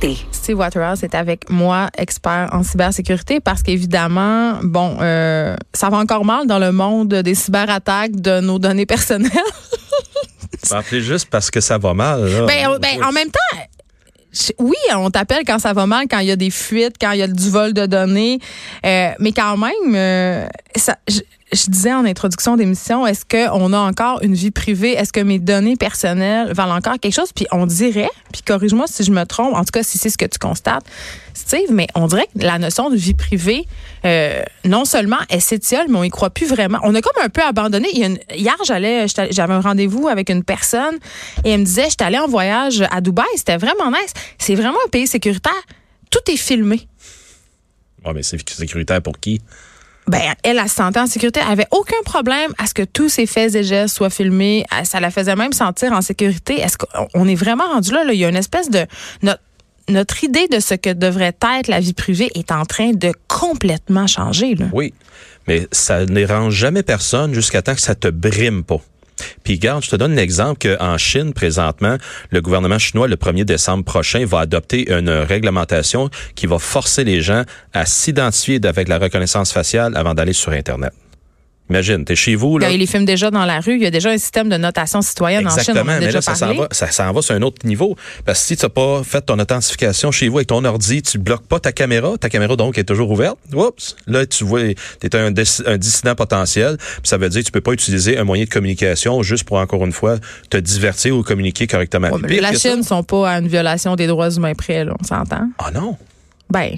santé. Steve Waterhouse est avec moi, expert en cybersécurité, parce qu'évidemment, bon, euh, ça va encore mal dans le monde des cyberattaques de nos données personnelles. Appelez juste parce que ça va mal. Là. Ben, ben, en même temps, oui, on t'appelle quand ça va mal, quand il y a des fuites, quand il y a du vol de données, euh, mais quand même, euh, ça, je, disais en introduction d'émission, est-ce qu'on a encore une vie privée? Est-ce que mes données personnelles valent encore quelque chose? Puis on dirait, puis corrige-moi si je me trompe, en tout cas si c'est ce que tu constates, Steve, mais on dirait que la notion de vie privée, euh, non seulement elle s'étiole, mais on y croit plus vraiment. On a comme un peu abandonné. hier, j'allais, j'avais un rendez-vous avec une personne et elle me disait, j'étais allée en voyage à Dubaï, c'était vraiment nice. C'est vraiment un pays sécuritaire. Tout est filmé. Oui, mais c'est sécuritaire pour qui? Ben, elle, elle se sentait en sécurité. Elle avait aucun problème à ce que tous ses faits et gestes soient filmés. Ça la faisait même sentir en sécurité. Est-ce qu'on est vraiment rendu là? Il y a une espèce de... Notre, idée de ce que devrait être la vie privée est en train de complètement changer. Là. Oui, mais ça ne dérange jamais personne jusqu'à temps que ça te brime pas. Puis garde, je te donne un exemple qu'en Chine, présentement, le gouvernement chinois, le 1er décembre prochain, va adopter une réglementation qui va forcer les gens à s'identifier avec la reconnaissance faciale avant d'aller sur Internet. Imagine, t'es chez vous. Là. Il les filme déjà dans la rue. Il y a déjà un système de notation citoyenne en Chine. mais là, ça s'en va, ça s'en va sur un autre niveau. Parce que si tu n'as pas fait ton authentification chez vous avec ton ordi, tu bloques pas ta caméra. Ta caméra, donc, est toujours ouverte. Oups! Là, tu vois, tu es un, un, dissident potentiel. ça veut dire que tu peux pas utiliser un moyen de communication juste pour, encore une fois, te divertir ou communiquer correctement. Ouais, la Chine ne sont pas à une violation des droits humains près, là, on s'entend? Ah non? Ben,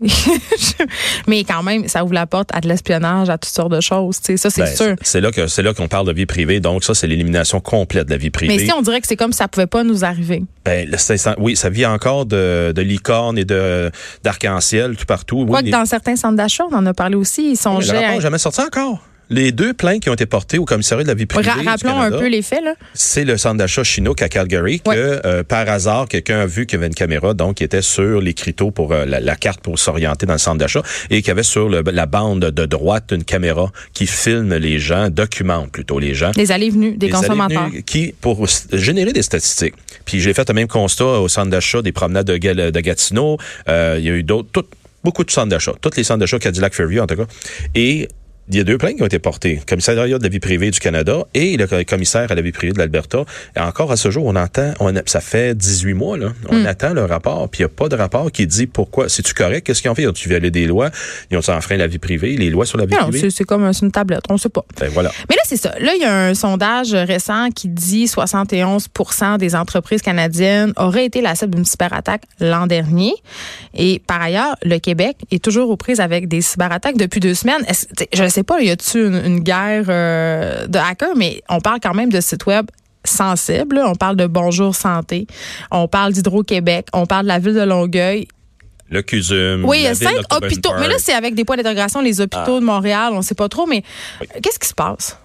mais quand même, ça ouvre la porte à de l'espionnage, à toutes sortes de choses. Ça, c'est ben, sûr. C'est là que c'est là qu'on parle de vie privée. Donc ça, c'est l'élimination complète de la vie privée. Mais si on dirait que c'est comme ça pouvait pas nous arriver. Ben, oui, ça vit encore de, de licornes et de d'arc-en-ciel tout partout. Quoi que dans certains centres d'achat, on en a parlé aussi, ils sont oui, jamais sorti encore. Les deux plaintes qui ont été portées au commissariat de la vie privée. rappelons un peu les faits, là. C'est le centre d'achat Chinook à Calgary que, euh, par hasard, quelqu'un a vu qu'il y avait une caméra, donc, qui était sur l'écriteau pour euh, la, carte pour s'orienter dans le centre d'achat et qui avait sur la bande de droite une caméra qui filme les gens, documente plutôt les gens. Les allées venues des consommateurs. qui, pour générer des statistiques. Puis j'ai fait le même constat au centre d'achat des promenades de, de Gatineau. Euh, il y a eu d'autres, beaucoup de centres d'achat, tous les centres d'achat Cadillac Fairview en tout cas. Et il y a deux plaintes qui ont été portées. Le commissariat de la vie privée du Canada et le commissaire à la vie privée de l'Alberta. Et encore à ce jour, on entend, on ça fait 18 mois, là, on hmm. attend le rapport, puis il n'y a pas de rapport qui dit pourquoi. C'est-tu correct? Qu'est-ce qu'ils ont fait? Ils ont-tu violé des lois? Ils ont enfreint la vie privée, les lois sur la vie non, privée? C'est comme une tablette, on ne sait pas. Ben, voilà. Mais là, c'est ça. Là, il y a un sondage récent qui dit 71% des entreprises canadiennes auraient été la cible d'une cyberattaque l'an dernier. Et par ailleurs, le Québec est toujours aux prises avec des cyberattaques depuis deux semaines. Je ne sais pas, y a-tu une, guerre euh, de hackers, mais on parle quand même de sites web sensibles. On parle de Bonjour Santé, on parle d'Hydro-Québec, on parle de la ville de Longueuil. Le CUSUM. Oui, il y a cinq hôpitaux. Mais là, c'est avec des points d'interrogation, les hôpitaux ah. de Montréal, on ne sait pas trop, mais qu'est-ce qui se passe?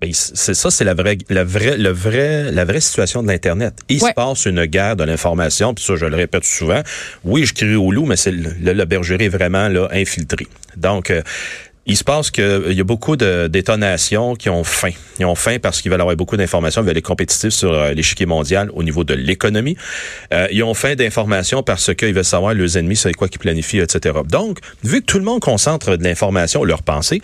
Ben, c'est ça, c'est la vraie, la vraie, le vrai, la vraie situation de l'internet. Il se passe une guerre de l'information, puis ça, je le répète souvent. Oui, je crie au loup, mais c'est le, le, bergerie est vraiment là infiltré. Donc, euh, il se passe qu'il y a beaucoup de détonations qui ont faim. Ils ont faim parce qu'ils veulent avoir beaucoup d'informations, ils veulent être compétitifs sur euh, l'échiquier mondial au niveau de l'économie. Euh, ils ont faim d'informations parce qu'ils veulent savoir leurs ennemis, c'est quoi qu'ils planifient, etc. Donc, vu que tout le monde concentre de l'information, leur pensée,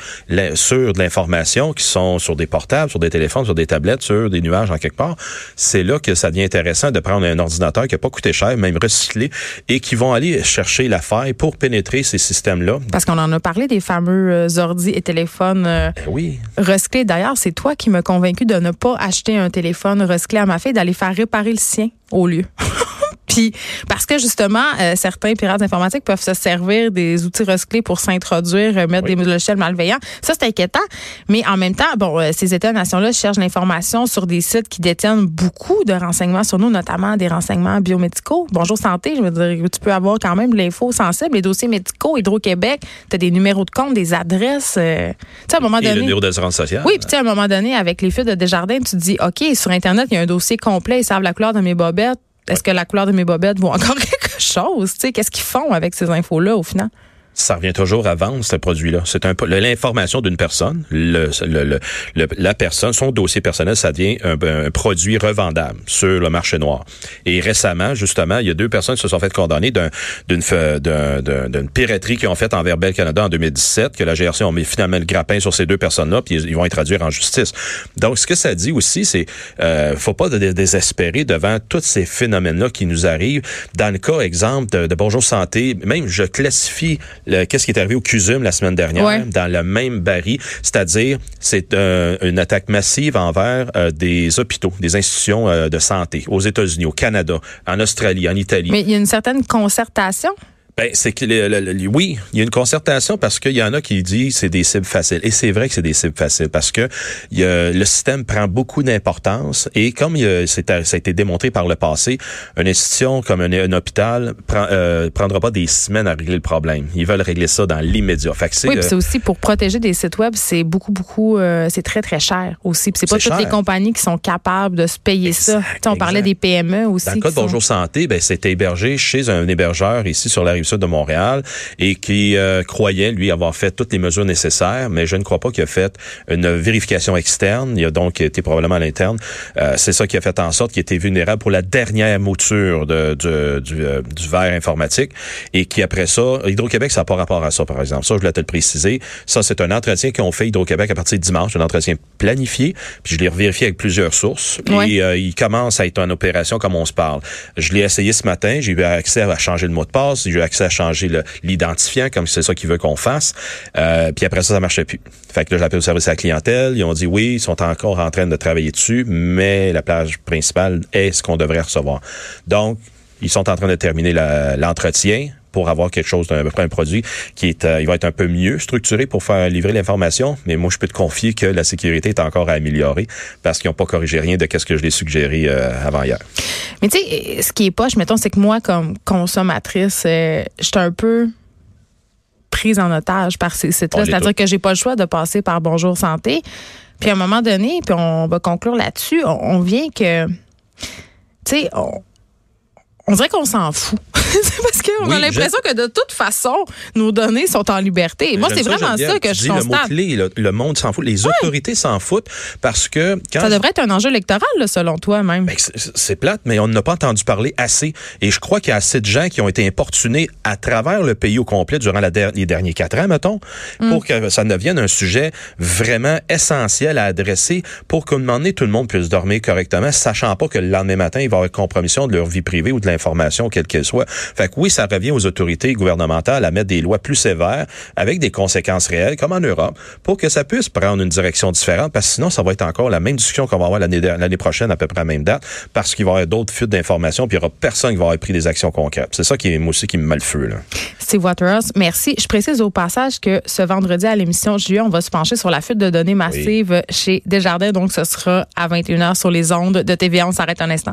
sur de l'information qui sont sur des portables, sur des téléphones, sur des tablettes, sur des nuages en quelque part, c'est là que ça devient intéressant de prendre un ordinateur qui n'a pas coûté cher, même recyclé, et qui vont aller chercher la faille pour pénétrer ces systèmes-là. Parce qu'on en a parlé des fameux euh, ordi et téléphones euh, ben oui. recyclés. D'ailleurs, c'est toi qui m'as convaincu de ne pas acheter un téléphone recyclé à ma fille, d'aller faire réparer le sien au lieu. Puis parce que justement, euh, certains pirates informatiques peuvent se servir des outils recyclés pour s'introduire, euh, mettre des logiciels malveillants. Ça, c'est inquiétant. Mais en même temps, bon, euh, ces États-nations-là cherchent l'information sur des sites qui détiennent beaucoup de renseignements sur nous, notamment des renseignements biomédicaux. Bonjour Santé, je veux dire, tu peux avoir quand même de l'info sensible, les dossiers médicaux, Hydro-Québec, tu as des numéros de compte, des adresses. tu sais, à un moment donné. le numéro d'assurance sociale. Oui, puis tu sais, à un moment donné, avec les fuites de Desjardins, tu te dis, OK, sur Internet, il y a un dossier complet, ils savent la couleur de mes bobettes est-ce que la couleur de mes bobettes vaut encore quelque chose? Qu'est-ce qu'ils font avec ces infos-là au final? Ça revient toujours à vendre ce produit-là. C'est un l'information d'une personne, le, le, le, la personne, son dossier personnel, ça devient un, un, produit revendable sur le marché noir. Et récemment, justement, il y a deux personnes qui se sont fait condamner d'une piraterie qu'ils ont faite envers Bell Canada en 2017, que la GRC a mis finalement le grappin sur ces deux personnes-là, puis ils vont être traduire en justice. Donc, ce que ça dit aussi, c'est euh, faut pas désespérer devant tous ces phénomènes-là qui nous arrivent. Dans le cas, exemple, de Bonjour Santé, même je classifie qu'est-ce qui est arrivé au CUSUM la semaine dernière, dans le même baril, c'est-à-dire c'est euh, une attaque massive envers euh, des hôpitaux, des institutions euh, de santé aux États-Unis, au Canada, en Australie, en Italie. Mais il y a une certaine concertation? Ben, c'est que oui, il y a une concertation parce qu'il y en a qui disent c'est des cibles faciles. Et c'est vrai que c'est des cibles faciles parce que y a, le système prend beaucoup d'importance et comme il a, ça a été démontré par le passé, une institution comme un, hôpital prend, euh, prendra pas des semaines à régler le problème. Ils veulent régler ça dans l'immédiat. Oui, c'est aussi pour protéger des sites web, c'est beaucoup, beaucoup, euh, c'est très, très cher aussi. c'est pas toutes les compagnies qui sont capables de se payer ça. on parlait des PME aussi. Dans le cas de Bonjour Santé, ben, c'était hébergé chez un hébergeur ici sur la rive de Montréal et qui euh, croyait, lui, avoir fait toutes les mesures nécessaires, mais je ne crois pas qu'il a fait une vérification externe. Il a donc été probablement à l'interne. Euh, c'est ça qui a fait en sorte qu'il était vulnérable pour la dernière mouture de, du, euh, du, verre informatique et qui, après ça, Hydro-Québec, ça n'a pas rapport à ça, par exemple. Ça, je voulais te le préciser. Ça, c'est un entretien qu'on fait Hydro-Québec à partir de dimanche, un entretien planifié, puis je l'ai vérifié avec plusieurs sources. Et il commence à être en opération comme on se parle. Je l'ai essayé ce matin, j'ai eu accès à changer le mot de passe, j'ai eu accès à changer l'identifiant comme c'est ça qu'il veut qu'on fasse. Euh, puis après ça, ça marchait plus. Fait que là, j'ai appelé au service à la clientèle. Ils ont dit oui, ils sont encore en train de travailler dessus, mais la plage principale est ce qu'on devrait recevoir. Donc, ils sont en train de terminer l'entretien pour avoir quelque chose d'un un produit qui est euh, il va être un peu mieux structuré pour faire livrer l'information mais moi je peux te confier que la sécurité est encore à améliorer parce qu'ils n'ont pas corrigé rien de ce que je l'ai suggéré euh, avant hier. Mais tu sais ce qui est poche mettons c'est que moi comme consommatrice euh, je suis un peu prise en otage par ces sites-là, c'est-à-dire que j'ai pas le choix de passer par Bonjour Santé. Puis à un moment donné, puis on va conclure là-dessus, on, on vient que tu sais on, on dirait qu'on s'en fout. c'est parce qu'on a l'impression que de toute façon, nos données sont en liberté. moi, c'est vraiment ça, que je constate. Le, mot le, monde s'en fout. Les autorités s'en foutent parce que... Quand ça devrait être un enjeu électoral, selon toi, même. Ben, c'est plate, mais on n'a pas entendu parler assez. Et je crois qu'il y a assez de gens qui ont été importunés à travers le pays au complet durant la les derniers quatre ans, mettons, mm. pour que ça devienne un sujet vraiment essentiel à adresser pour qu'à un moment donné, tout le monde puisse dormir correctement, sachant pas que le lendemain matin, il va y avoir une compromission de leur vie privée ou de l'information, quelle qu'elle soit. Fait que oui, ça revient aux autorités gouvernementales à mettre des lois plus sévères avec des conséquences réelles, comme en Europe, pour que ça puisse prendre une direction différente, parce que sinon, ça va être encore la même discussion qu'on va avoir l'année prochaine, à peu près à la même date, parce qu'il va y avoir d'autres fuites d'informations, puis il n'y aura personne qui va avoir pris des actions concrètes. C'est ça qui est, moi aussi, qui me met le feu, là. Steve Waterhouse, merci. Je précise au passage que ce vendredi à l'émission Juillet, on va se pencher sur la fuite de données massives chez Desjardins, donc ce sera à 21h sur les ondes de TVA. On s'arrête un instant.